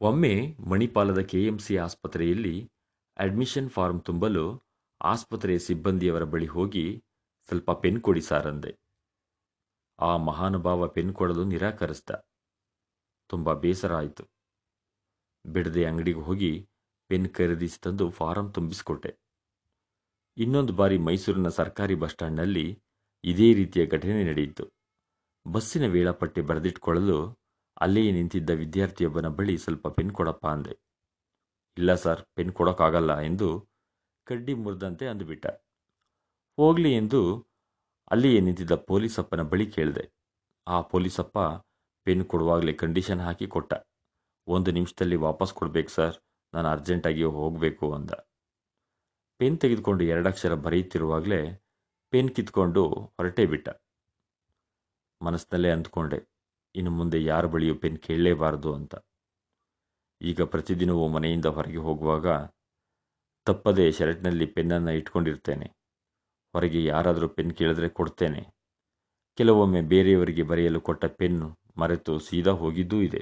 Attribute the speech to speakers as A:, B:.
A: ಒಮ್ಮೆ ಮಣಿಪಾಲದ ಕೆಎಂಸಿ ಆಸ್ಪತ್ರೆಯಲ್ಲಿ ಅಡ್ಮಿಷನ್ ಫಾರ್ಮ್ ತುಂಬಲು ಆಸ್ಪತ್ರೆಯ ಸಿಬ್ಬಂದಿಯವರ ಬಳಿ ಹೋಗಿ ಸ್ವಲ್ಪ ಪೆನ್ ಕೊಡಿ ಸಾರಂದೆ. ಆ ಮಹಾನುಭಾವ ಪೆನ್ ಕೊಡಲು ನಿರಾಕರಿಸ್ದ. ತುಂಬ ಬೇಸರ ಆಯಿತು. ಬಿಡದೆ ಅಂಗಡಿಗೆ ಹೋಗಿ ಪೆನ್ ಖರೀದಿಸಿ ತಂದು ಫಾರಂ ತುಂಬಿಸಿಕೊಟ್ಟೆ. ಇನ್ನೊಂದು ಬಾರಿ ಮೈಸೂರಿನ ಸರ್ಕಾರಿ ಬಸ್ ಸ್ಟ್ಯಾಂಡ್ನಲ್ಲಿ ಇದೇ ರೀತಿಯ ಘಟನೆ ನಡೆಯಿತು. ಬಸ್ಸಿನ ವೇಳಾಪಟ್ಟಿ ಬರೆದಿಟ್ಕೊಳ್ಳಲು ಅಲ್ಲಿಯೇ ನಿಂತಿದ್ದ ವಿದ್ಯಾರ್ಥಿಯೊಬ್ಬನ ಬಳಿ ಸ್ವಲ್ಪ ಪೆನ್ ಕೊಡಪ್ಪ ಅಂದೆ. ಇಲ್ಲ ಸರ್ ಪೆನ್ ಕೊಡೋಕ್ಕಾಗಲ್ಲ ಎಂದು ಕಡ್ಡಿ ಮುರಿದಂತೆ ಅಂದುಬಿಟ್ಟ. ಹೋಗಲಿ ಎಂದು ಅಲ್ಲಿಯೇ ನಿಂತಿದ್ದ ಪೊಲೀಸಪ್ಪನ ಬಳಿ ಕೇಳಿದೆ. ಆ ಪೊಲೀಸಪ್ಪ ಪೆನ್ ಕೊಡುವಾಗಲೇ ಕಂಡೀಷನ್ ಹಾಕಿ ಕೊಟ್ಟ. ಒಂದು ನಿಮಿಷದಲ್ಲಿ ವಾಪಸ್ ಕೊಡ್ಬೇಕು ಸರ್, ನಾನು ಅರ್ಜೆಂಟಾಗಿ ಹೋಗಬೇಕು ಅಂದ. ಪೆನ್ ತೆಗೆದುಕೊಂಡು ಎರಡಕ್ಷರ ಬರೆಯುತ್ತಿರುವಾಗಲೇ ಪೆನ್ ಕಿತ್ಕೊಂಡು ಹೊರಟೇ ಬಿಟ್ಟ. ಮನಸ್ಸಿನಲ್ಲೇ ಅಂದ್ಕೊಂಡೆ ಇನ್ನು ಮುಂದೆ ಯಾರ ಬಳಿಯೂ ಪೆನ್ ಕೇಳಲೇಬಾರದು ಅಂತ. ಈಗ ಪ್ರತಿದಿನವೂ ಮನೆಯಿಂದ ಹೊರಗೆ ಹೋಗುವಾಗ ತಪ್ಪದೆ ಶರ್ಟ್ನಲ್ಲಿ ಪೆನ್ನನ್ನು ಇಟ್ಕೊಂಡಿರ್ತೇನೆ. ಹೊರಗೆ ಯಾರಾದರೂ ಪೆನ್ ಕೇಳಿದ್ರೆ ಕೊಡ್ತೇನೆ. ಕೆಲವೊಮ್ಮೆ ಬೇರೆಯವರಿಗೆ ಬರೆಯಲು ಕೊಟ್ಟ ಪೆನ್ನು ಮರೆತು ಸೀದಾ ಹೋಗಿದ್ದೂ ಇದೆ.